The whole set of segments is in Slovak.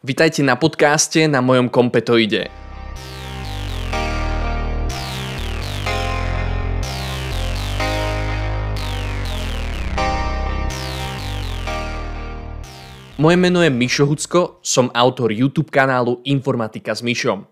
Vitajte na podcaste na mojom kompetoide. Moje meno je Mišo Hucko, som autor YouTube kanálu Informatika s Mišom.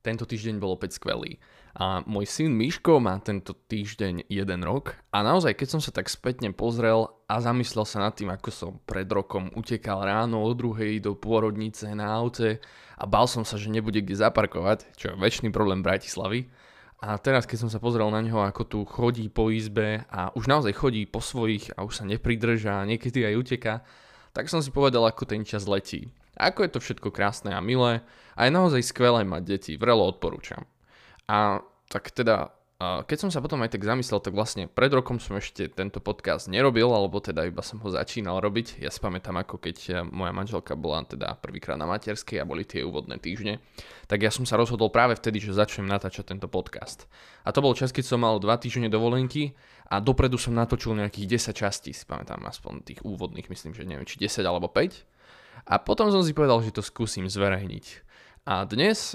Tento týždeň bol opäť skvelý. A môj syn Miško má tento týždeň jeden rok a naozaj keď som sa tak spätne pozrel a zamyslel sa nad tým, ako som pred rokom utekal ráno o druhej do pôrodnice na aute a bal som sa, že nebude kde zaparkovať, čo je väčší problém Bratislavy. A teraz, keď som sa pozrel na neho, ako tu chodí po izbe a už naozaj chodí po svojich a už sa nepridrža a niekedy aj uteka, tak som si povedal, ako ten čas letí. Ako je to všetko krásne a milé a je naozaj skvelé mať deti, vrelo odporúčam. A tak teda, keď som sa potom aj tak zamyslel, tak vlastne pred rokom som ešte tento podcast nerobil, alebo teda iba som ho začínal robiť. Ja si pamätám, ako keď e, moja manželka bola teda prvýkrát na materskej a boli tie úvodné týždne, tak ja som sa rozhodol práve vtedy, že začnem natáčať tento podcast. A to bol čas, keď som mal 2 týždne dovolenky a dopredu som natočil nejakých 10 častí, si pamätám aspoň tých úvodných, myslím, že neviem, či 10 alebo 5. A potom som si povedal, že to skúsim zverejniť. A dnes,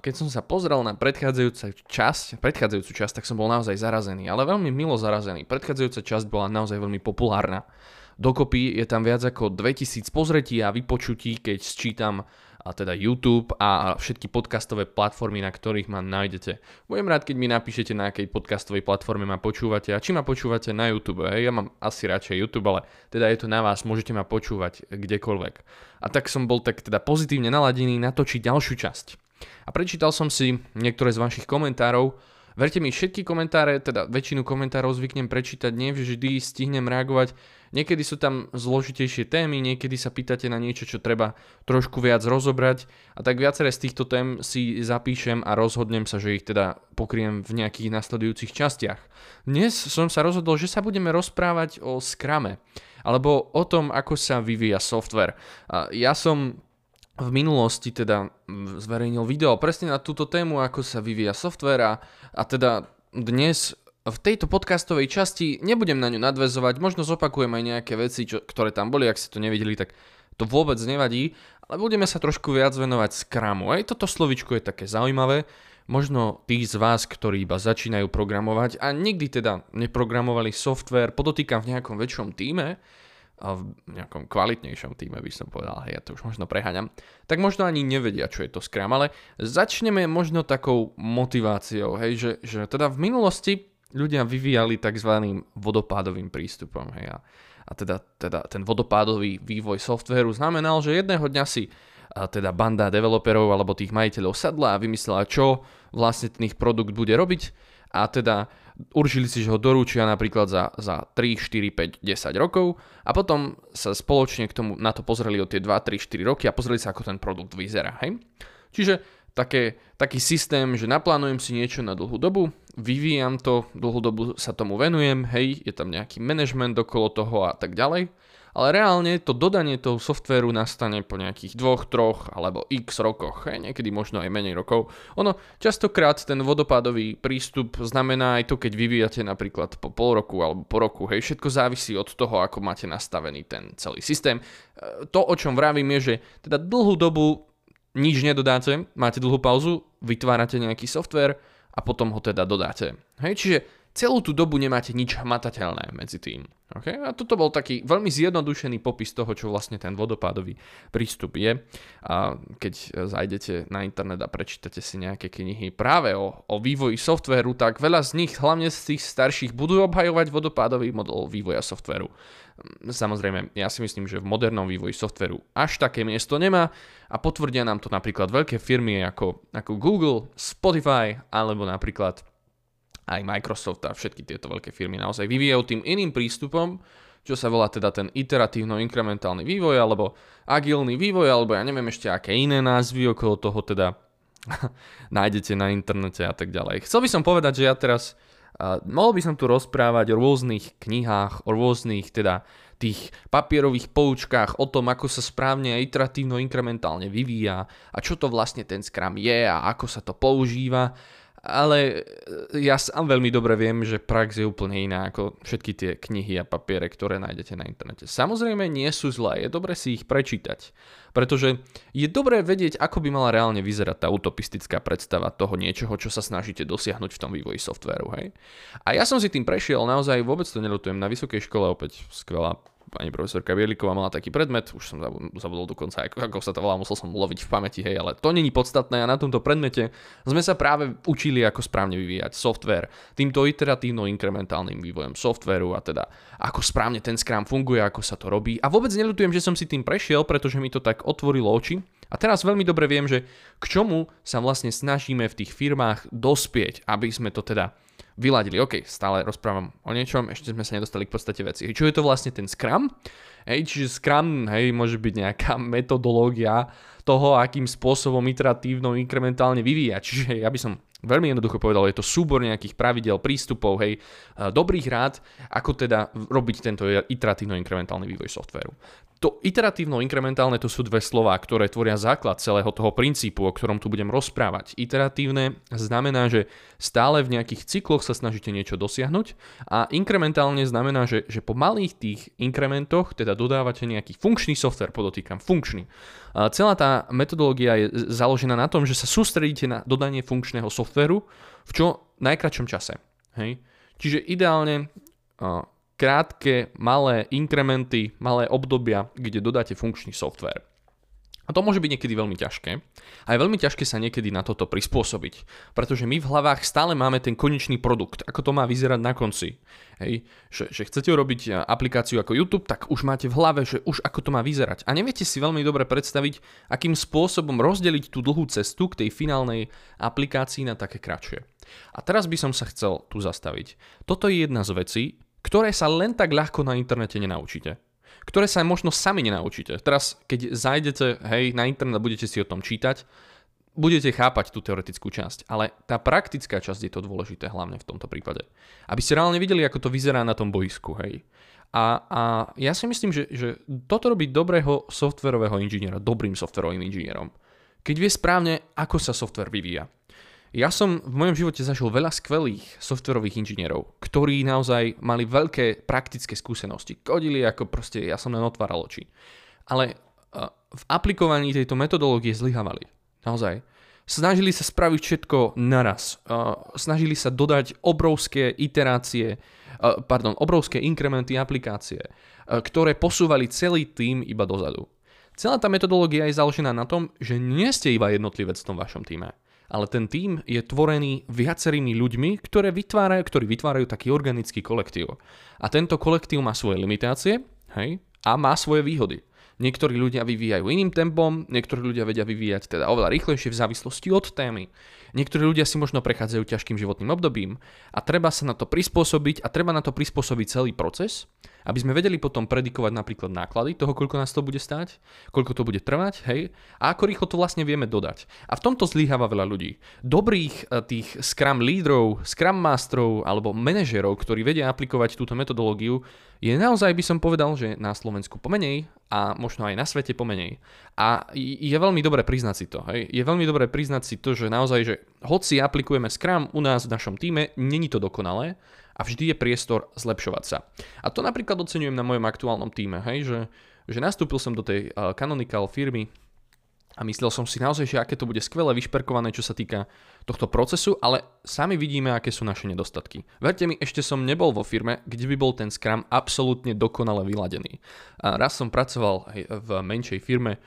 keď som sa pozrel na predchádzajúcu časť, predchádzajúcu časť, tak som bol naozaj zarazený, ale veľmi milo zarazený. Predchádzajúca časť bola naozaj veľmi populárna. Dokopy je tam viac ako 2000 pozretí a vypočutí, keď sčítam a teda YouTube a všetky podcastové platformy, na ktorých ma nájdete. Budem rád, keď mi napíšete, na akej podcastovej platforme ma počúvate a či ma počúvate na YouTube. Hej. Ja mám asi radšej YouTube, ale teda je to na vás, môžete ma počúvať kdekoľvek. A tak som bol tak teda pozitívne naladený natočiť ďalšiu časť. A prečítal som si niektoré z vašich komentárov, Verte mi, všetky komentáre, teda väčšinu komentárov zvyknem prečítať, nie vždy stihnem reagovať. Niekedy sú tam zložitejšie témy, niekedy sa pýtate na niečo, čo treba trošku viac rozobrať a tak viaceré z týchto tém si zapíšem a rozhodnem sa, že ich teda pokriem v nejakých nasledujúcich častiach. Dnes som sa rozhodol, že sa budeme rozprávať o skrame alebo o tom, ako sa vyvíja software. Ja som v minulosti teda zverejnil video presne na túto tému, ako sa vyvíja software a, a teda dnes v tejto podcastovej časti nebudem na ňu nadvezovať, možno zopakujem aj nejaké veci, čo, ktoré tam boli, ak ste to nevideli, tak to vôbec nevadí, ale budeme sa trošku viac venovať Scrumu. Aj toto slovičko je také zaujímavé, možno tí z vás, ktorí iba začínajú programovať a nikdy teda neprogramovali software, podotýkam v nejakom väčšom týme, v nejakom kvalitnejšom týme by som povedal, hej, ja to už možno preháňam, tak možno ani nevedia, čo je to Scrum, ale začneme možno takou motiváciou, hej, že, že teda v minulosti ľudia vyvíjali tzv. vodopádovým prístupom, hej, a, a teda, teda ten vodopádový vývoj softvéru znamenal, že jedného dňa si a teda banda developerov alebo tých majiteľov sadla a vymyslela, čo vlastne ten ich produkt bude robiť a teda určili si, že ho doručia napríklad za, za 3, 4, 5, 10 rokov a potom sa spoločne k tomu na to pozreli o tie 2, 3, 4 roky a pozreli sa, ako ten produkt vyzerá. Hej? Čiže také, taký systém, že naplánujem si niečo na dlhú dobu, vyvíjam to, dlhú dobu sa tomu venujem, hej, je tam nejaký management okolo toho a tak ďalej ale reálne to dodanie toho softvéru nastane po nejakých dvoch, troch alebo x rokoch, hej, niekedy možno aj menej rokov. Ono, častokrát ten vodopádový prístup znamená aj to, keď vyvíjate napríklad po pol roku alebo po roku, hej, všetko závisí od toho, ako máte nastavený ten celý systém. E, to, o čom vravím, je, že teda dlhú dobu nič nedodáte, máte dlhú pauzu, vytvárate nejaký software a potom ho teda dodáte. Hej, čiže celú tú dobu nemáte nič hmatateľné medzi tým. Okay? A toto bol taký veľmi zjednodušený popis toho, čo vlastne ten vodopádový prístup je. A keď zajdete na internet a prečítate si nejaké knihy práve o, o vývoji softvéru, tak veľa z nich, hlavne z tých starších, budú obhajovať vodopádový model vývoja softvéru. Samozrejme, ja si myslím, že v modernom vývoji softvéru až také miesto nemá a potvrdia nám to napríklad veľké firmy ako, ako Google, Spotify alebo napríklad aj Microsoft a všetky tieto veľké firmy naozaj vyvíjajú tým iným prístupom, čo sa volá teda ten iteratívno-inkrementálny vývoj, alebo agilný vývoj, alebo ja neviem ešte aké iné názvy okolo toho teda nájdete na internete a tak ďalej. Chcel by som povedať, že ja teraz uh, mohol by som tu rozprávať o rôznych knihách, o rôznych teda tých papierových poučkách o tom, ako sa správne iteratívno-inkrementálne vyvíja a čo to vlastne ten Scrum je a ako sa to používa ale ja sám veľmi dobre viem, že prax je úplne iná ako všetky tie knihy a papiere, ktoré nájdete na internete. Samozrejme nie sú zlé, je dobre si ich prečítať, pretože je dobré vedieť, ako by mala reálne vyzerať tá utopistická predstava toho niečoho, čo sa snažíte dosiahnuť v tom vývoji softvéru. Hej? A ja som si tým prešiel, naozaj vôbec to nelutujem, na vysokej škole opäť skvelá pani profesorka Bieliková mala taký predmet, už som zabudol dokonca, ako, ako sa to volá, musel som loviť v pamäti, hej, ale to není podstatné a na tomto predmete sme sa práve učili, ako správne vyvíjať software týmto iteratívno-inkrementálnym vývojom softvéru a teda ako správne ten Scrum funguje, ako sa to robí. A vôbec neľutujem, že som si tým prešiel, pretože mi to tak otvorilo oči. A teraz veľmi dobre viem, že k čomu sa vlastne snažíme v tých firmách dospieť, aby sme to teda vyladili. OK, stále rozprávam o niečom, ešte sme sa nedostali k podstate veci. Čo je to vlastne ten Scrum? Hej, čiže Scrum, hej, môže byť nejaká metodológia toho, akým spôsobom iteratívno, inkrementálne vyvíjať. Čiže ja by som veľmi jednoducho povedal, je to súbor nejakých pravidel, prístupov, hej, dobrých rád, ako teda robiť tento iteratívno inkrementálny vývoj softvéru. To iteratívno-inkrementálne to sú dve slova, ktoré tvoria základ celého toho princípu, o ktorom tu budem rozprávať. Iteratívne znamená, že stále v nejakých cykloch sa snažíte niečo dosiahnuť a inkrementálne znamená, že, že po malých tých inkrementoch teda dodávate nejaký funkčný software, podotýkam funkčný. Celá tá metodológia je založená na tom, že sa sústredíte na dodanie funkčného softveru v čo najkračšom čase. Hej? Čiže ideálne krátke, malé inkrementy, malé obdobia, kde dodáte funkčný software. A to môže byť niekedy veľmi ťažké. A je veľmi ťažké sa niekedy na toto prispôsobiť. Pretože my v hlavách stále máme ten konečný produkt, ako to má vyzerať na konci. Hej, že, že chcete urobiť aplikáciu ako YouTube, tak už máte v hlave, že už ako to má vyzerať. A neviete si veľmi dobre predstaviť, akým spôsobom rozdeliť tú dlhú cestu k tej finálnej aplikácii na také kratšie. A teraz by som sa chcel tu zastaviť. Toto je jedna z vecí, ktoré sa len tak ľahko na internete nenaučíte. Ktoré sa možno sami nenaučíte. Teraz, keď zajdete hej, na internet a budete si o tom čítať, budete chápať tú teoretickú časť, ale tá praktická časť je to dôležité hlavne v tomto prípade. Aby ste reálne videli, ako to vyzerá na tom boisku, hej. A, a ja si myslím, že, že toto robí dobrého softverového inžiniera, dobrým softverovým inžinierom. Keď vie správne, ako sa software vyvíja. Ja som v mojom živote zažil veľa skvelých softverových inžinierov, ktorí naozaj mali veľké praktické skúsenosti. Kodili ako proste, ja som len otváral oči. Ale v aplikovaní tejto metodológie zlyhávali. Naozaj. Snažili sa spraviť všetko naraz. Snažili sa dodať obrovské iterácie, pardon, obrovské inkrementy aplikácie, ktoré posúvali celý tým iba dozadu. Celá tá metodológia je založená na tom, že nie ste iba jednotlivec v tom vašom týme ale ten tím je tvorený viacerými ľuďmi, ktoré vytvárajú, ktorí vytvárajú taký organický kolektív. A tento kolektív má svoje limitácie hej, a má svoje výhody. Niektorí ľudia vyvíjajú iným tempom, niektorí ľudia vedia vyvíjať teda oveľa rýchlejšie v závislosti od témy. Niektorí ľudia si možno prechádzajú ťažkým životným obdobím a treba sa na to prispôsobiť a treba na to prispôsobiť celý proces aby sme vedeli potom predikovať napríklad náklady toho, koľko nás to bude stáť, koľko to bude trvať, hej, a ako rýchlo to vlastne vieme dodať. A v tomto zlíhava veľa ľudí. Dobrých eh, tých Scrum lídrov, Scrum Masterov alebo manažerov, ktorí vedia aplikovať túto metodológiu, je naozaj by som povedal, že na Slovensku pomenej a možno aj na svete pomenej. A je veľmi dobré priznať si to. Hej? Je veľmi dobré priznať si to, že naozaj, že hoci aplikujeme Scrum u nás v našom týme, není to dokonalé, a vždy je priestor zlepšovať sa. A to napríklad oceňujem na mojom aktuálnom týme, hej, že, že nastúpil som do tej uh, Canonical firmy a myslel som si naozaj, že aké to bude skvelé vyšperkované, čo sa týka tohto procesu, ale sami vidíme, aké sú naše nedostatky. Verte mi, ešte som nebol vo firme, kde by bol ten Scrum absolútne dokonale vyladený. A raz som pracoval v menšej firme,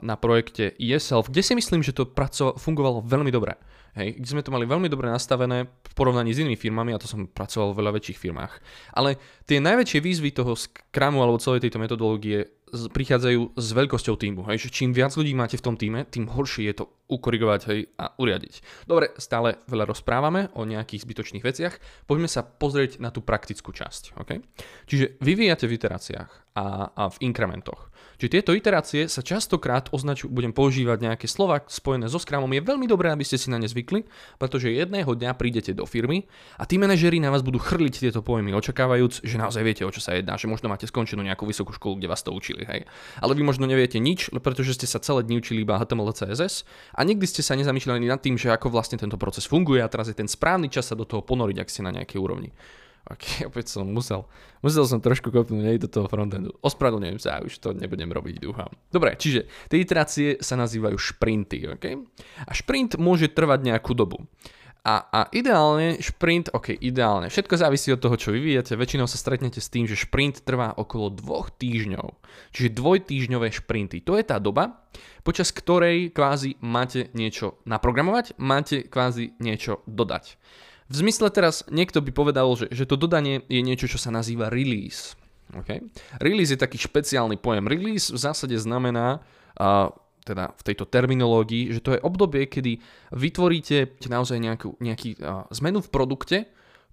na projekte ESL, kde si myslím, že to praco- fungovalo veľmi dobre. Hej, kde sme to mali veľmi dobre nastavené v porovnaní s inými firmami, a to som pracoval v veľa väčších firmách. Ale tie najväčšie výzvy toho Scrumu alebo celej tejto metodológie prichádzajú s veľkosťou týmu. Hej, že čím viac ľudí máte v tom týme, tým horšie je to ukorigovať hej, a uriadiť. Dobre, stále veľa rozprávame o nejakých zbytočných veciach, poďme sa pozrieť na tú praktickú časť. Okay? Čiže vyvíjate v iteráciách a, a v inkrementoch. Čiže tieto iterácie sa častokrát označujú, budem používať nejaké slova spojené so Scrumom. Je veľmi dobré, aby ste si na ne zvykli, pretože jedného dňa prídete do firmy a tí manažery na vás budú chrliť tieto pojmy, očakávajúc, že naozaj viete, o čo sa jedná, že možno máte skončenú nejakú vysokú školu, kde vás to učili. Hej. Ale vy možno neviete nič, pretože ste sa celé dni učili iba HTML, CSS a nikdy ste sa nezamýšľali nad tým, že ako vlastne tento proces funguje a teraz je ten správny čas sa do toho ponoriť, ak ste na nejakej úrovni. Ok, opäť som musel, musel som trošku kopnúť aj do toho frontendu. Ospravedlňujem sa, už to nebudem robiť, dúfam. Dobre, čiže tie iterácie sa nazývajú šprinty, ok? A šprint môže trvať nejakú dobu. A, a ideálne šprint, ok, ideálne, všetko závisí od toho, čo vyvíjate, väčšinou sa stretnete s tým, že šprint trvá okolo dvoch týždňov, čiže dvojtýždňové šprinty. To je tá doba, počas ktorej kvázi máte niečo naprogramovať, máte kvázi niečo dodať. V zmysle teraz niekto by povedal, že, že to dodanie je niečo, čo sa nazýva release. Okay? Release je taký špeciálny pojem. Release v zásade znamená, uh, teda v tejto terminológii, že to je obdobie, kedy vytvoríte naozaj nejakú, nejaký uh, zmenu v produkte,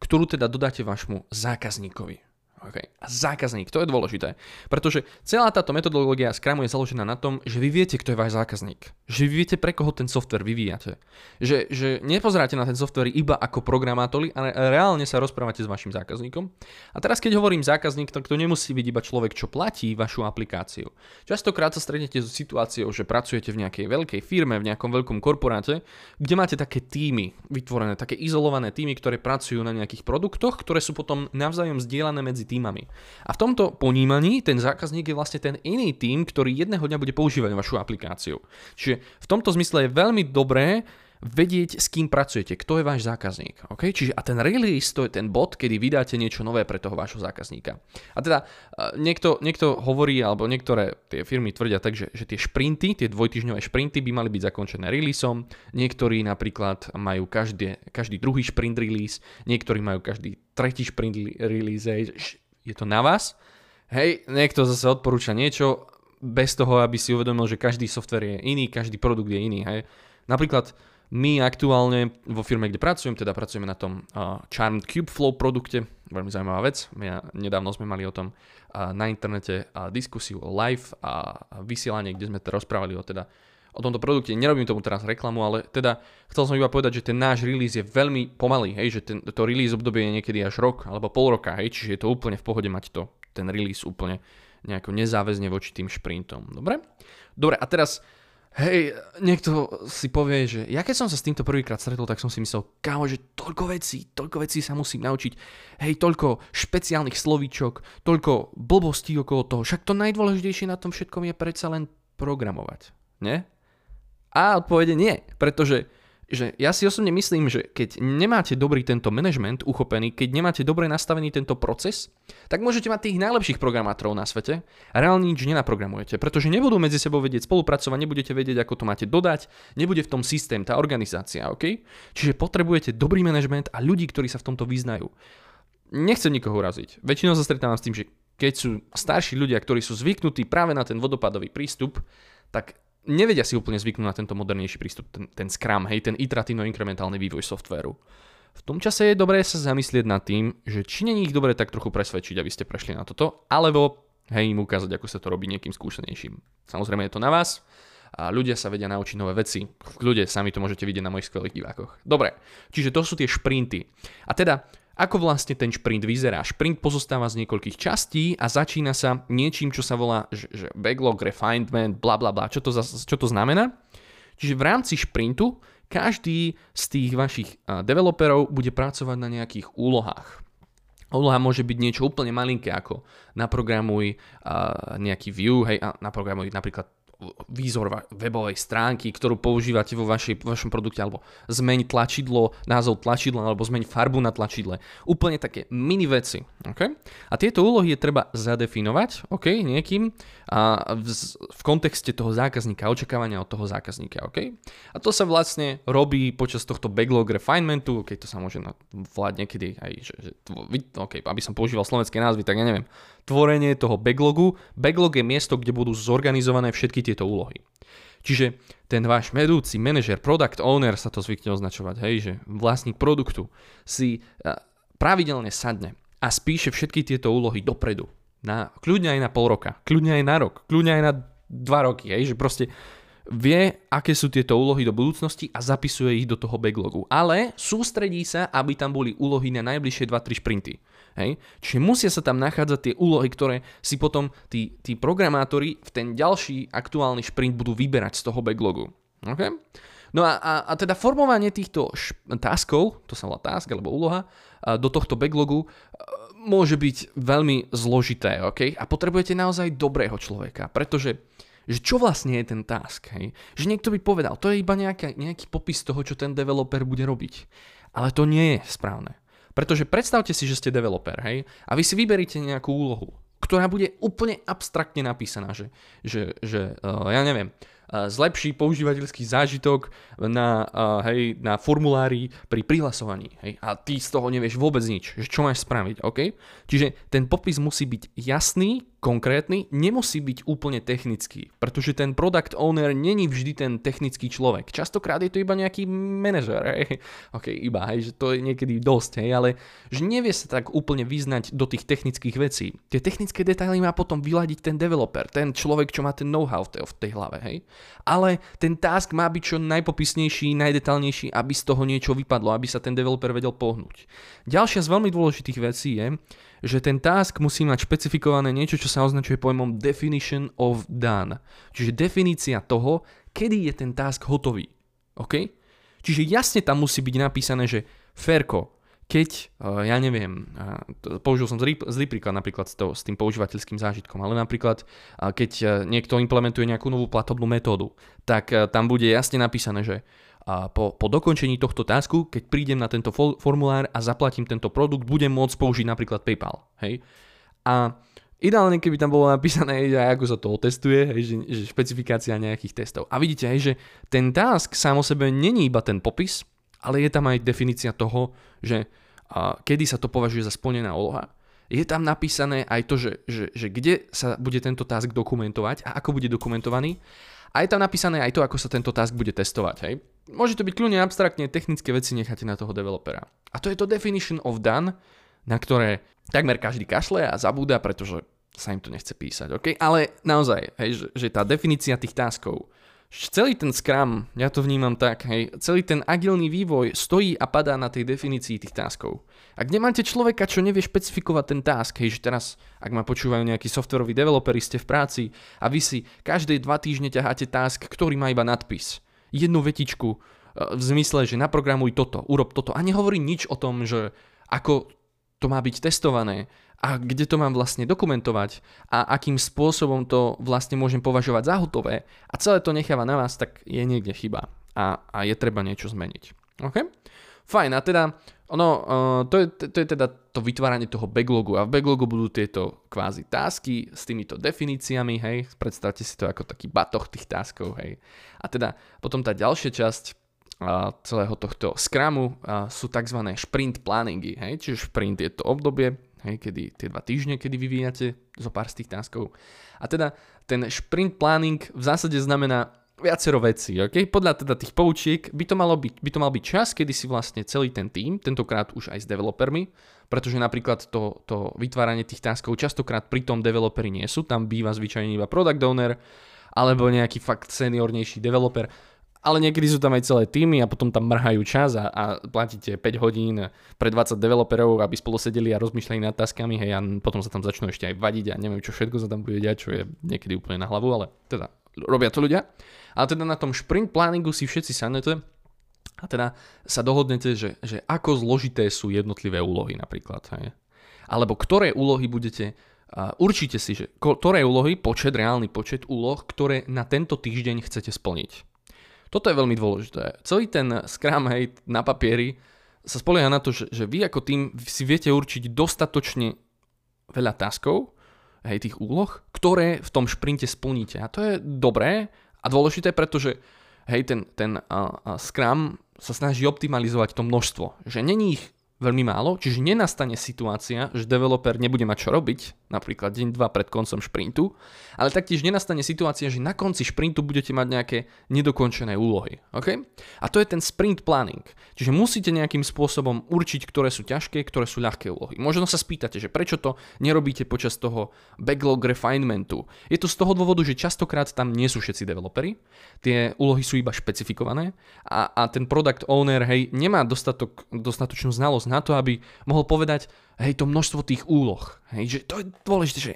ktorú teda dodáte vašmu zákazníkovi. Okay. A zákazník, to je dôležité. Pretože celá táto metodológia Scrumu je založená na tom, že vy viete, kto je váš zákazník. Že vy viete, pre koho ten software vyvíjate. Že, že nepozeráte na ten software iba ako programátori, ale reálne sa rozprávate s vašim zákazníkom. A teraz, keď hovorím zákazník, tak to nemusí byť iba človek, čo platí vašu aplikáciu. Častokrát sa stretnete s situáciou, že pracujete v nejakej veľkej firme, v nejakom veľkom korporáte, kde máte také týmy vytvorené, také izolované týmy, ktoré pracujú na nejakých produktoch, ktoré sú potom navzájom zdieľané medzi týmami. A v tomto ponímaní ten zákazník je vlastne ten iný tým, ktorý jedného dňa bude používať vašu aplikáciu. Čiže v tomto zmysle je veľmi dobré vedieť, s kým pracujete, kto je váš zákazník. Okay? Čiže a ten release to je ten bod, kedy vydáte niečo nové pre toho vášho zákazníka. A teda e, niekto, niekto hovorí, alebo niektoré tie firmy tvrdia tak, že, že tie šprinty, tie dvojtyžňové šprinty by mali byť zakončené releaseom, niektorí napríklad majú každý, každý druhý sprint release, niektorí majú každý tretí sprint release, je to na vás. Hej, niekto zase odporúča niečo bez toho, aby si uvedomil, že každý software je iný, každý produkt je iný. Hej. Napríklad my aktuálne vo firme, kde pracujem, teda pracujeme na tom uh, Charmed Kubeflow produkte, veľmi zaujímavá vec. My nedávno sme mali o tom uh, na internete uh, diskusiu live a vysielanie, kde sme teda rozprávali o teda o tomto produkte. Nerobím tomu teraz reklamu, ale teda chcel som iba povedať, že ten náš release je veľmi pomalý, hej, že ten, to release obdobie je niekedy až rok alebo pol roka, hej, čiže je to úplne v pohode mať to, ten release úplne nejako nezáväzne voči tým šprintom. Dobre? Dobre, a teraz Hej, niekto si povie, že ja keď som sa s týmto prvýkrát stretol, tak som si myslel, kámo, že toľko vecí, toľko vecí sa musím naučiť. Hej, toľko špeciálnych slovíčok, toľko blbostí okolo toho. Však to najdôležitejšie na tom všetkom je predsa len programovať. Nie? A odpovede nie, pretože že ja si osobne myslím, že keď nemáte dobrý tento management uchopený, keď nemáte dobre nastavený tento proces, tak môžete mať tých najlepších programátorov na svete a reálne nič nenaprogramujete, pretože nebudú medzi sebou vedieť spolupracovať, nebudete vedieť, ako to máte dodať, nebude v tom systém, tá organizácia, OK? Čiže potrebujete dobrý management a ľudí, ktorí sa v tomto vyznajú. Nechcem nikoho uraziť. Väčšinou sa stretávam s tým, že keď sú starší ľudia, ktorí sú zvyknutí práve na ten vodopadový prístup, tak nevedia si úplne zvyknúť na tento modernejší prístup, ten, ten Scrum, hej, ten iteratívno-inkrementálny vývoj softvéru. V tom čase je dobré sa zamyslieť nad tým, že či není ich dobre tak trochu presvedčiť, aby ste prešli na toto, alebo hej, im ukázať, ako sa to robí niekým skúsenejším. Samozrejme je to na vás a ľudia sa vedia naučiť nové veci. V kľude sami to môžete vidieť na mojich skvelých divákoch. Dobre, čiže to sú tie šprinty. A teda ako vlastne ten šprint vyzerá? Šprint pozostáva z niekoľkých častí a začína sa niečím, čo sa volá že, že backlog, refinement, bla bla bla. Čo to, čo to znamená? Čiže v rámci šprintu každý z tých vašich developerov bude pracovať na nejakých úlohách. Úloha môže byť niečo úplne malinké, ako naprogramuj nejaký view, hej, a naprogramuj napríklad výzor webovej stránky, ktorú používate vo vašej, vašom produkte, alebo zmeň tlačidlo, názov tlačidla, alebo zmeň farbu na tlačidle. Úplne také mini veci. Okay? A tieto úlohy je treba zadefinovať okay, niekým a v, v kontexte toho zákazníka, očakávania od toho zákazníka. Okay? A to sa vlastne robí počas tohto backlog refinementu, okay, to sa môže volať niekedy aj, že, že, okay, aby som používal slovenské názvy, tak ja neviem, tvorenie toho backlogu. Backlog je miesto, kde budú zorganizované všetky tieto úlohy. Čiže ten váš vedúci, manažer, product owner sa to zvykne označovať, hej, že vlastník produktu si pravidelne sadne a spíše všetky tieto úlohy dopredu. na, kľudne aj na pol roka, kľudne aj na rok, kľudne aj na dva roky, hej, že proste vie, aké sú tieto úlohy do budúcnosti a zapisuje ich do toho backlogu. Ale sústredí sa, aby tam boli úlohy na najbližšie 2-3 šprinty. Hej? Čiže musia sa tam nachádzať tie úlohy, ktoré si potom tí, tí programátori v ten ďalší aktuálny šprint budú vyberať z toho backlogu. Okay? No a, a, a teda formovanie týchto š- taskov, to sa volá task alebo úloha, do tohto backlogu môže byť veľmi zložité, okay? A potrebujete naozaj dobrého človeka, pretože že čo vlastne je ten task, hej? Že niekto by povedal, to je iba nejaká, nejaký popis toho, čo ten developer bude robiť. Ale to nie je správne. Pretože predstavte si, že ste developer, hej? A vy si vyberíte nejakú úlohu, ktorá bude úplne abstraktne napísaná, že, že, že uh, ja neviem, zlepší používateľský zážitok na, hej, na formulári pri prihlasovaní. Hej, a ty z toho nevieš vôbec nič, že čo máš spraviť. Okay? Čiže ten popis musí byť jasný, konkrétny, nemusí byť úplne technický, pretože ten product owner není vždy ten technický človek. Častokrát je to iba nejaký manažer, hej. ok, iba, hej, že to je niekedy dosť, hej, ale že nevie sa tak úplne vyznať do tých technických vecí. Tie technické detaily má potom vyladiť ten developer, ten človek, čo má ten know-how v tej, v hlave, hej. Ale ten task má byť čo najpopisnejší, najdetalnejší, aby z toho niečo vypadlo, aby sa ten developer vedel pohnúť. Ďalšia z veľmi dôležitých vecí je, že ten task musí mať špecifikované niečo, čo sa označuje pojmom definition of done. Čiže definícia toho, kedy je ten task hotový. OK? Čiže jasne tam musí byť napísané, že Ferko, keď, eh, ja neviem, eh, použil som zlý, zlý príklad napríklad s, to, s tým používateľským zážitkom, ale napríklad eh, keď niekto implementuje nejakú novú platobnú metódu, tak tam bude jasne napísané, že a po, po dokončení tohto tasku, keď prídem na tento formulár a zaplatím tento produkt, budem môcť použiť napríklad PayPal. Hej? A ideálne, keby tam bolo napísané, aj ako sa to otestuje, hej, že, že špecifikácia nejakých testov. A vidíte, hej, že ten task sám o sebe není iba ten popis, ale je tam aj definícia toho, že a, kedy sa to považuje za splnená úloha. Je tam napísané aj to, že, že, že kde sa bude tento task dokumentovať a ako bude dokumentovaný. A je tam napísané aj to, ako sa tento task bude testovať. Hej? Môže to byť kľudne abstraktne, technické veci necháte na toho developera. A to je to definition of done, na ktoré takmer každý kašle a zabúda, pretože sa im to nechce písať. Okay? Ale naozaj, hej, že, že tá definícia tých taskov, celý ten Scrum, ja to vnímam tak, hej, celý ten agilný vývoj stojí a padá na tej definícii tých taskov. Ak nemáte človeka, čo nevie špecifikovať ten task, hej, že teraz, ak ma počúvajú nejakí softveroví developeri, ste v práci a vy si každé dva týždne ťaháte task, ktorý má iba nadpis. Jednu vetičku e, v zmysle, že naprogramuj toto, urob toto a nehovorí nič o tom, že ako to má byť testované, a kde to mám vlastne dokumentovať a akým spôsobom to vlastne môžem považovať za hotové a celé to necháva na vás, tak je niekde chyba a, a je treba niečo zmeniť. OK? Fajn, a teda ono, uh, to, je, to je teda to vytváranie toho backlogu a v backlogu budú tieto kvázi tásky s týmito definíciami, hej, predstavte si to ako taký batoh tých táskov, hej. A teda potom tá ďalšia časť celého tohto scrumu uh, sú tzv. sprint planningy, hej, čiže sprint je to obdobie, hej, kedy tie dva týždne, kedy vyvíjate zo pár z tých taskov. A teda ten sprint planning v zásade znamená viacero vecí. Okay? Podľa teda tých poučiek by to, malo byť, by to mal byť čas, kedy si vlastne celý ten tým, tentokrát už aj s developermi, pretože napríklad to, to vytváranie tých taskov častokrát pri tom developeri nie sú, tam býva zvyčajne iba product owner, alebo nejaký fakt seniornejší developer ale niekedy sú tam aj celé týmy a potom tam mrhajú čas a, a platíte 5 hodín pre 20 developerov, aby spolu sedeli a rozmýšľali nad taskami, hej, a potom sa tam začnú ešte aj vadiť a neviem, čo všetko sa tam bude diať, čo je niekedy úplne na hlavu, ale teda robia to ľudia. Ale teda na tom sprint planningu si všetci sadnete a teda sa dohodnete, že, že ako zložité sú jednotlivé úlohy napríklad. Hej. Alebo ktoré úlohy budete Uh, určite si, že ktoré úlohy, počet, reálny počet úloh, ktoré na tento týždeň chcete splniť. Toto je veľmi dôležité. Celý ten Scrum hej, na papieri sa spolieha na to, že, že vy ako tým si viete určiť dostatočne veľa taskov, hej, tých úloh, ktoré v tom šprinte splníte. A to je dobré a dôležité, pretože hej, ten, ten uh, uh, Scrum sa snaží optimalizovať to množstvo. Že není ich veľmi málo, čiže nenastane situácia, že developer nebude mať čo robiť napríklad deň, dva pred koncom šprintu, ale taktiež nenastane situácia, že na konci šprintu budete mať nejaké nedokončené úlohy. Okay? A to je ten sprint planning. Čiže musíte nejakým spôsobom určiť, ktoré sú ťažké, ktoré sú ľahké úlohy. Možno sa spýtate, že prečo to nerobíte počas toho backlog refinementu. Je to z toho dôvodu, že častokrát tam nie sú všetci developeri, tie úlohy sú iba špecifikované a, a ten product owner hej, nemá dostatok, dostatočnú znalosť na to, aby mohol povedať, hej, to množstvo tých úloh. Hej, že to je dôležité, že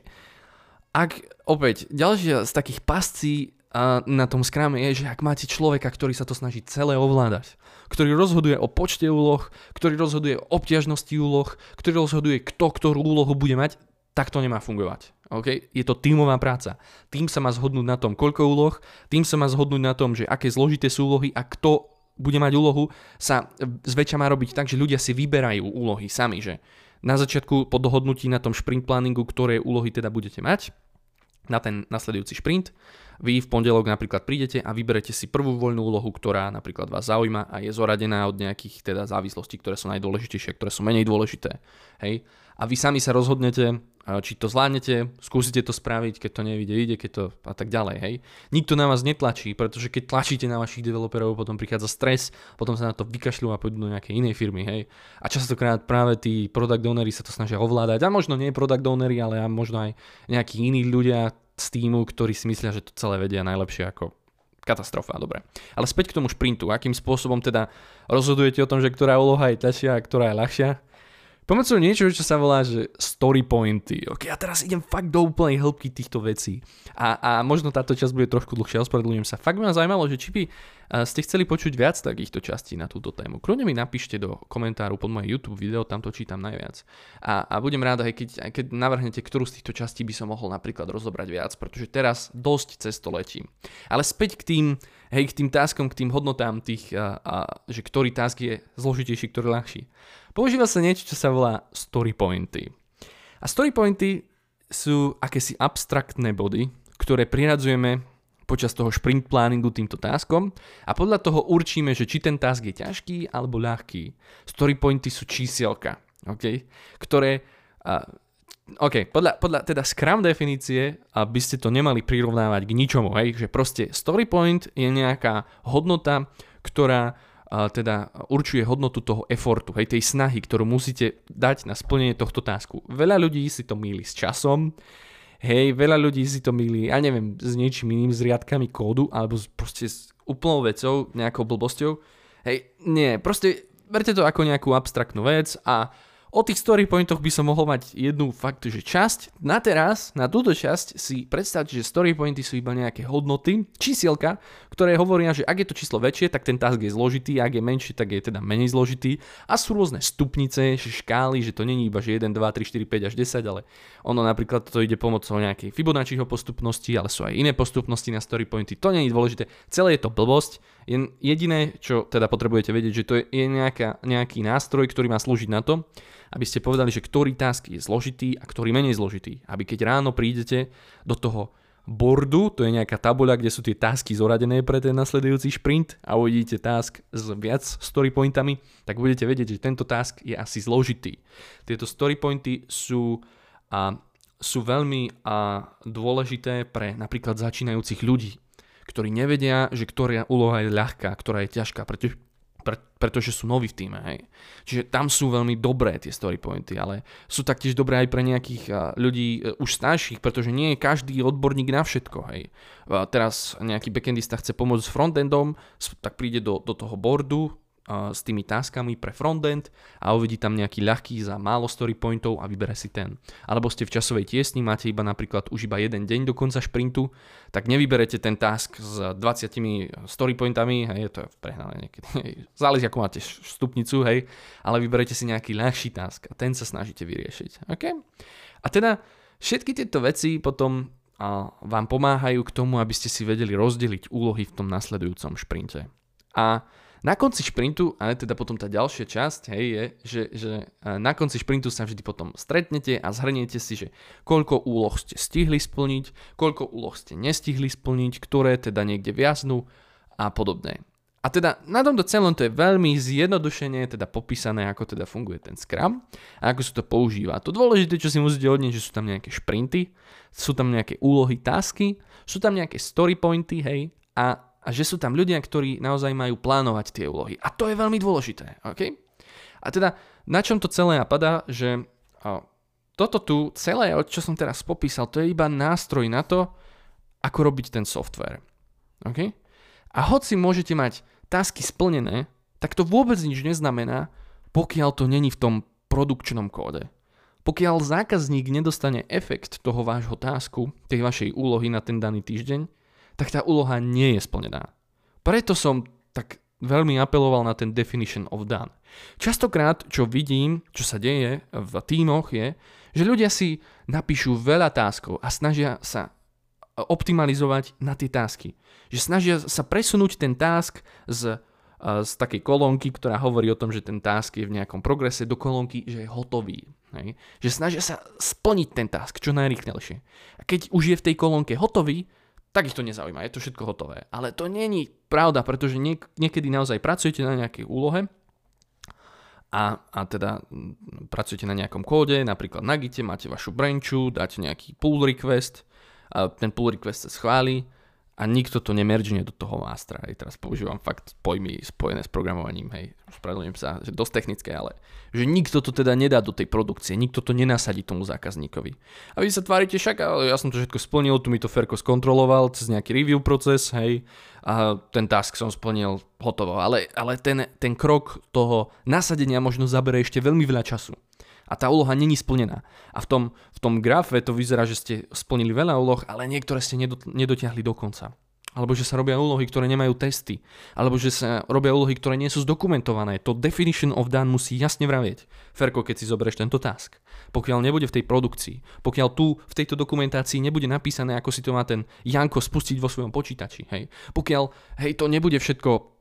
ak opäť ďalšia z takých pascí na tom skrame je, že ak máte človeka, ktorý sa to snaží celé ovládať, ktorý rozhoduje o počte úloh, ktorý rozhoduje o obťažnosti úloh, ktorý rozhoduje, kto ktorú úlohu bude mať, tak to nemá fungovať. Okay? Je to tímová práca. Tým sa má zhodnúť na tom, koľko úloh, tým sa má zhodnúť na tom, že aké zložité sú úlohy a kto bude mať úlohu, sa zväčša má robiť tak, že ľudia si vyberajú úlohy sami, že na začiatku po dohodnutí na tom sprint planningu, ktoré úlohy teda budete mať na ten nasledujúci šprint, vy v pondelok napríklad prídete a vyberete si prvú voľnú úlohu, ktorá napríklad vás zaujíma a je zoradená od nejakých teda závislostí, ktoré sú najdôležitejšie, ktoré sú menej dôležité. Hej? A vy sami sa rozhodnete, či to zvládnete, skúsite to spraviť, keď to nevíde, ide, keď to a tak ďalej, hej. Nikto na vás netlačí, pretože keď tlačíte na vašich developerov, potom prichádza stres, potom sa na to vykašľú a pôjdu do nejakej inej firmy, hej. A častokrát práve tí product ownery sa to snažia ovládať, a možno nie product ownery, ale a možno aj nejakí iní ľudia z týmu, ktorí si myslia, že to celé vedia najlepšie ako katastrofa, dobre. Ale späť k tomu šprintu, akým spôsobom teda rozhodujete o tom, že ktorá úloha je ťažšia a ktorá je ľahšia? Pomocou niečo, čo sa volá, že story pointy. Ok, a teraz idem fakt do úplnej hĺbky týchto vecí. A, a možno táto časť bude trošku dlhšia, ospravedlňujem sa. Fakt ma zaujímalo, že či by ste chceli počuť viac takýchto častí na túto tému. Kľudne mi napíšte do komentáru pod moje YouTube video, tam to čítam najviac. A, a budem rád, aj keď, aj keď navrhnete, ktorú z týchto častí by som mohol napríklad rozobrať viac, pretože teraz dosť cez to letím. Ale späť k tým, hej, k tým taskom, k tým hodnotám tých, a, a, že ktorý task je zložitejší, ktorý ľahší. Používa sa niečo, čo sa volá story pointy. A story pointy sú akési abstraktné body, ktoré priradzujeme počas toho sprint planningu týmto taskom a podľa toho určíme, že či ten task je ťažký alebo ľahký. Story pointy sú čísielka, okay? ktoré uh, OK, podľa, podľa teda Scrum definície, aby ste to nemali prirovnávať k ničomu, hej, že proste story point je nejaká hodnota, ktorá teda určuje hodnotu toho effortu, hej, tej snahy, ktorú musíte dať na splnenie tohto tásku. Veľa ľudí si to míli s časom, hej, veľa ľudí si to míli, ja neviem, s niečím iným, s riadkami kódu, alebo proste s úplnou vecou, nejakou blbosťou. Hej, nie, proste verte to ako nejakú abstraktnú vec a O tých story pointoch by som mohol mať jednu fakt, že časť. Na teraz, na túto časť si predstavte, že story pointy sú iba nejaké hodnoty, čísielka, ktoré hovoria, že ak je to číslo väčšie, tak ten task je zložitý, ak je menšie, tak je teda menej zložitý. A sú rôzne stupnice, škály, že to není iba že 1, 2, 3, 4, 5 až 10, ale ono napríklad to ide pomocou nejakej Fibonacciho postupnosti, ale sú aj iné postupnosti na story pointy. To není dôležité. Celé je to blbosť. Jediné, čo teda potrebujete vedieť, že to je nejaká, nejaký nástroj, ktorý má slúžiť na to, aby ste povedali, že ktorý task je zložitý a ktorý menej zložitý. Aby keď ráno prídete do toho boardu, to je nejaká tabuľa, kde sú tie tasky zoradené pre ten nasledujúci sprint a uvidíte task s viac story pointami, tak budete vedieť, že tento task je asi zložitý. Tieto story pointy sú, a, sú veľmi a, dôležité pre napríklad začínajúcich ľudí, ktorí nevedia, že ktorá úloha je ľahká, ktorá je ťažká, pretože pre, pretože sú noví v týme. Hej. Čiže tam sú veľmi dobré tie story pointy, ale sú taktiež dobré aj pre nejakých ľudí e, už starších, pretože nie je každý odborník na všetko. Hej. Teraz nejaký backendista chce pomôcť s frontendom, tak príde do, do toho boardu, s tými taskami pre frontend a uvidí tam nejaký ľahký za málo story pointov a vybere si ten. Alebo ste v časovej tiesni, máte iba napríklad už iba jeden deň do konca šprintu, tak nevyberete ten task s 20 story pointami, hej, to je prehnané niekedy, hej, záleží ako máte stupnicu, hej, ale vyberete si nejaký ľahší task a ten sa snažíte vyriešiť. Okay? A teda všetky tieto veci potom a vám pomáhajú k tomu, aby ste si vedeli rozdeliť úlohy v tom nasledujúcom šprinte. A na konci šprintu, ale teda potom tá ďalšia časť, hej, je, že, že na konci šprintu sa vždy potom stretnete a zhrniete si, že koľko úloh ste stihli splniť, koľko úloh ste nestihli splniť, ktoré teda niekde viaznú a podobné. A teda na tomto celom to je veľmi zjednodušene teda popísané, ako teda funguje ten Scrum a ako sa to používa. To dôležité, čo si musíte odnieť, že sú tam nejaké šprinty, sú tam nejaké úlohy, tasky, sú tam nejaké story pointy, hej, a, a že sú tam ľudia, ktorí naozaj majú plánovať tie úlohy. A to je veľmi dôležité, ok? A teda na čom to celé napadá, že o, toto tu celé, čo som teraz popísal, to je iba nástroj na to, ako robiť ten software. Okay? A hoci môžete mať tasky splnené, tak to vôbec nič neznamená, pokiaľ to není v tom produkčnom kóde. Pokiaľ zákazník nedostane efekt toho vášho tásku, tej vašej úlohy na ten daný týždeň, tak tá úloha nie je splnená. Preto som tak veľmi apeloval na ten definition of done. Častokrát, čo vidím, čo sa deje v tímoch je, že ľudia si napíšu veľa táskov a snažia sa optimalizovať na tie tásky. Že snažia sa presunúť ten task z, z takej kolónky, ktorá hovorí o tom, že ten task je v nejakom progrese, do kolónky, že je hotový. Hej? Že snažia sa splniť ten task čo najrýchlejšie. A keď už je v tej kolónke hotový, tak ich to nezaujíma, je to všetko hotové. Ale to není pravda, pretože niek- niekedy naozaj pracujete na nejakej úlohe a, a teda pracujete na nejakom kóde, napríklad na Gite, máte vašu branchu, dáte nejaký pull request, a ten pull request sa schváli a nikto to nemeržne do toho mástra. Hej. Teraz používam fakt pojmy spojené s programovaním, hej, spravedlňujem sa, že dosť technické, ale že nikto to teda nedá do tej produkcie, nikto to nenasadí tomu zákazníkovi. A vy sa tvárite však, ja som to všetko splnil, tu mi to Ferko skontroloval cez nejaký review proces, hej, a ten task som splnil hotovo. Ale, ale ten, ten krok toho nasadenia možno zabere ešte veľmi veľa času a tá úloha není splnená. A v tom, v tom grafe to vyzerá, že ste splnili veľa úloh, ale niektoré ste nedotiahli do konca. Alebo že sa robia úlohy, ktoré nemajú testy. Alebo že sa robia úlohy, ktoré nie sú zdokumentované. To definition of done musí jasne vravieť. Ferko, keď si zoberieš tento task. Pokiaľ nebude v tej produkcii, pokiaľ tu v tejto dokumentácii nebude napísané, ako si to má ten Janko spustiť vo svojom počítači, hej. Pokiaľ, hej, to nebude všetko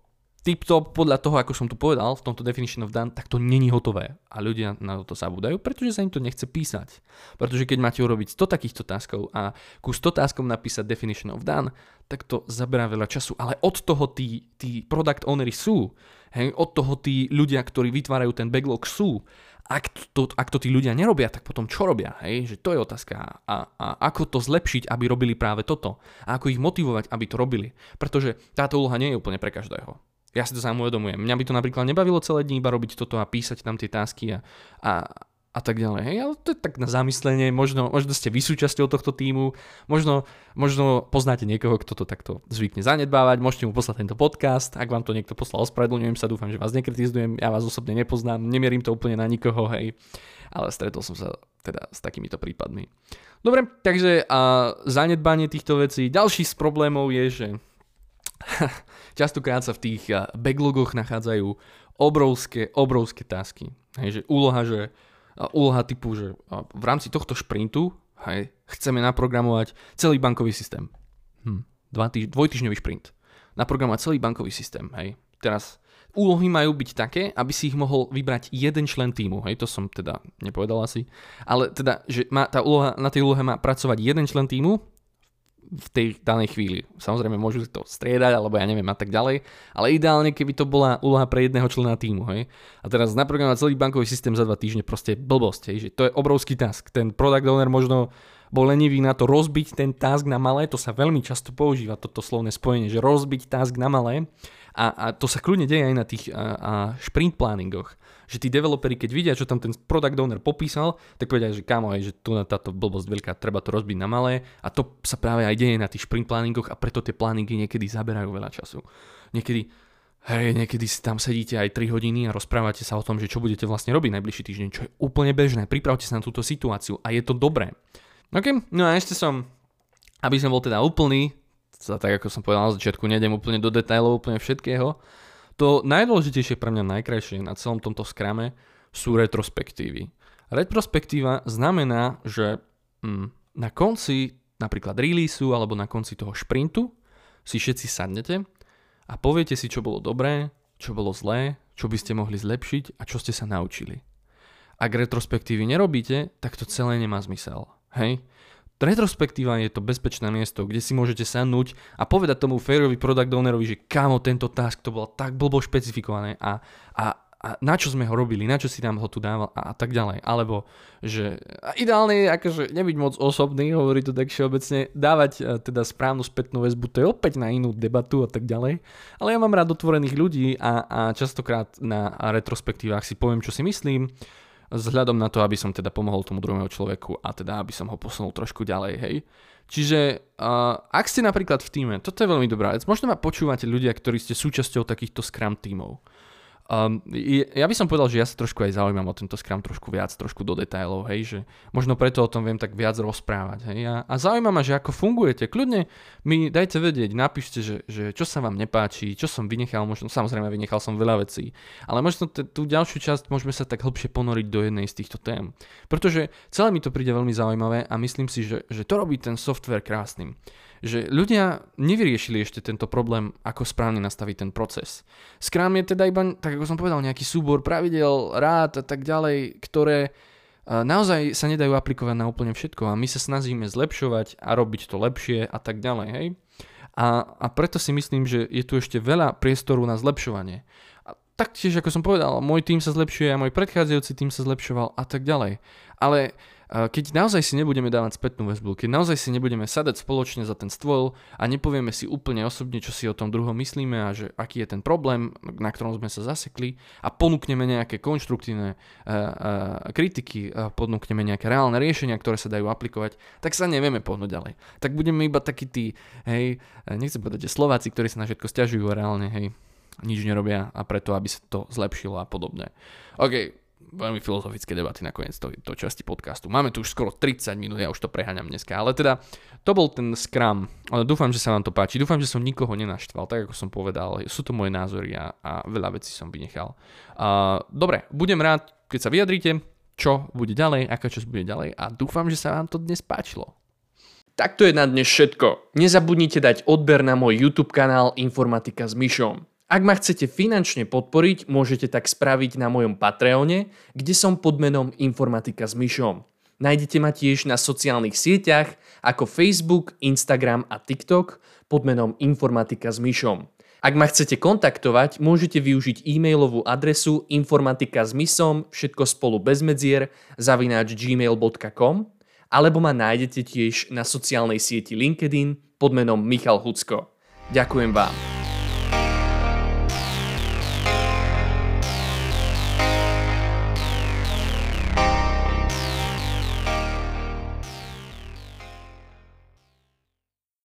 tip-top podľa toho, ako som tu povedal v tomto definition of done, tak to není hotové. A ľudia na to zabúdajú, pretože sa im to nechce písať. Pretože keď máte urobiť 100 takýchto taskov a ku 100 taskom napísať definition of done, tak to zaberá veľa času. Ale od toho tí, tí product ownery sú. Hej, od toho tí ľudia, ktorí vytvárajú ten backlog sú. Ak to, ak to tí ľudia nerobia, tak potom čo robia? Hej? Že to je otázka. A, a ako to zlepšiť, aby robili práve toto? A ako ich motivovať, aby to robili? Pretože táto úloha nie je úplne pre každého. Ja si to sám uvedomujem. Mňa by to napríklad nebavilo celé dní iba robiť toto a písať tam tie tásky a, a, a tak ďalej. Hej, ale to je tak na zamyslenie, možno, možno ste vy súčasťou tohto týmu, možno, možno poznáte niekoho, kto to takto zvykne zanedbávať, môžete mu poslať tento podcast, ak vám to niekto poslal, ospravedlňujem sa, dúfam, že vás nekritizujem, ja vás osobne nepoznám, nemierím to úplne na nikoho, hej, ale stretol som sa teda s takýmito prípadmi. Dobre, takže a zanedbanie týchto vecí, ďalší z problémov je, že častokrát sa v tých backlogoch nachádzajú obrovské, obrovské tasky. Hej, že úloha, že úloha typu, že v rámci tohto šprintu hej, chceme naprogramovať celý bankový systém. Hm, dva týž, dvojtyžňový šprint. Naprogramovať celý bankový systém. Hej. Teraz úlohy majú byť také, aby si ich mohol vybrať jeden člen týmu. Hej, to som teda nepovedal asi. Ale teda, že má, tá úloha, na tej úlohe má pracovať jeden člen týmu v tej danej chvíli. Samozrejme môžu to striedať, alebo ja neviem a tak ďalej, ale ideálne, keby to bola úloha pre jedného člena týmu. Hej? A teraz naprogramovať celý bankový systém za dva týždne proste blbosť. Hej? Že to je obrovský task. Ten product owner možno bol lenivý na to rozbiť ten task na malé, to sa veľmi často používa toto slovné spojenie, že rozbiť task na malé a, a to sa kľudne deje aj na tých a, a sprint planningoch že tí developeri, keď vidia, čo tam ten product owner popísal, tak povedia, že kámo, že tu na táto blbosť veľká, treba to rozbiť na malé a to sa práve aj deje na tých sprint planningoch a preto tie planningy niekedy zaberajú veľa času. Niekedy Hej, niekedy si tam sedíte aj 3 hodiny a rozprávate sa o tom, že čo budete vlastne robiť najbližší týždeň, čo je úplne bežné. Pripravte sa na túto situáciu a je to dobré. OK, no a ešte som, aby som bol teda úplný, tak ako som povedal na začiatku, nejdem úplne do detailov úplne všetkého, to najdôležitejšie pre mňa najkrajšie na celom tomto skrame sú retrospektívy. Retrospektíva znamená, že mm, na konci napríklad releaseu alebo na konci toho šprintu si všetci sadnete a poviete si, čo bolo dobré, čo bolo zlé, čo by ste mohli zlepšiť a čo ste sa naučili. Ak retrospektívy nerobíte, tak to celé nemá zmysel. Hej? Retrospektíva je to bezpečné miesto, kde si môžete sadnúť a povedať tomu fairovi product ownerovi, že kámo, tento task to bolo tak blbo špecifikované a, a, a na čo sme ho robili, na čo si nám ho tu dával a, a tak ďalej. Alebo, že ideálne je akože nebyť moc osobný, hovorí to tak všeobecne, dávať e, teda správnu spätnú väzbu, to je opäť na inú debatu a tak ďalej. Ale ja mám rád otvorených ľudí a, a častokrát na retrospektívach si poviem, čo si myslím, vzhľadom na to, aby som teda pomohol tomu druhému človeku a teda aby som ho posunul trošku ďalej, hej. Čiže uh, ak ste napríklad v týme, toto je veľmi dobrá vec, možno ma počúvate ľudia, ktorí ste súčasťou takýchto Scrum tímov. Um, ja by som povedal, že ja sa trošku aj zaujímam o tento Scrum trošku viac, trošku do detailov, hej, že možno preto o tom viem tak viac rozprávať, hej, a, a zaujíma ma, že ako fungujete, kľudne mi dajte vedieť, napíšte, že, že čo sa vám nepáči, čo som vynechal, možno, samozrejme vynechal som veľa vecí, ale možno t- tú ďalšiu časť môžeme sa tak hlbšie ponoriť do jednej z týchto tém, pretože celé mi to príde veľmi zaujímavé a myslím si, že, že to robí ten software krásnym že ľudia nevyriešili ešte tento problém, ako správne nastaviť ten proces. Scrum je teda iba, tak ako som povedal, nejaký súbor pravidel, rád a tak ďalej, ktoré naozaj sa nedajú aplikovať na úplne všetko a my sa snažíme zlepšovať a robiť to lepšie a tak ďalej, hej. A, a preto si myslím, že je tu ešte veľa priestoru na zlepšovanie. A taktiež, ako som povedal, môj tým sa zlepšuje a môj predchádzajúci tým sa zlepšoval a tak ďalej. Ale keď naozaj si nebudeme dávať spätnú väzbu, keď naozaj si nebudeme sadať spoločne za ten stôl a nepovieme si úplne osobne, čo si o tom druhom myslíme a že aký je ten problém, na ktorom sme sa zasekli a ponúkneme nejaké konštruktívne uh, uh, kritiky, uh, ponúkneme nejaké reálne riešenia, ktoré sa dajú aplikovať, tak sa nevieme pohnúť ďalej. Tak budeme iba takí tí, hej, nechcem povedať, že Slováci, ktorí sa na všetko stiažujú a reálne, hej, nič nerobia a preto, aby sa to zlepšilo a podobne. OK, veľmi filozofické debaty nakoniec to, to časti podcastu. Máme tu už skoro 30 minút, ja už to preháňam dneska, ale teda to bol ten Scrum. Dúfam, že sa vám to páči, dúfam, že som nikoho nenaštval, tak ako som povedal, sú to moje názory a, a veľa vecí som vynechal. Uh, dobre, budem rád, keď sa vyjadríte, čo bude ďalej, aká časť bude ďalej a dúfam, že sa vám to dnes páčilo. Tak to je na dnes všetko. Nezabudnite dať odber na môj YouTube kanál Informatika s Myšom. Ak ma chcete finančne podporiť, môžete tak spraviť na mojom Patreone, kde som pod menom Informatika s Myšom. Nájdete ma tiež na sociálnych sieťach ako Facebook, Instagram a TikTok pod menom Informatika s Myšom. Ak ma chcete kontaktovať, môžete využiť e-mailovú adresu informatika s mysom, všetko spolu bez medzier, zavináč gmail.com alebo ma nájdete tiež na sociálnej sieti LinkedIn pod menom Michal Hucko. Ďakujem vám.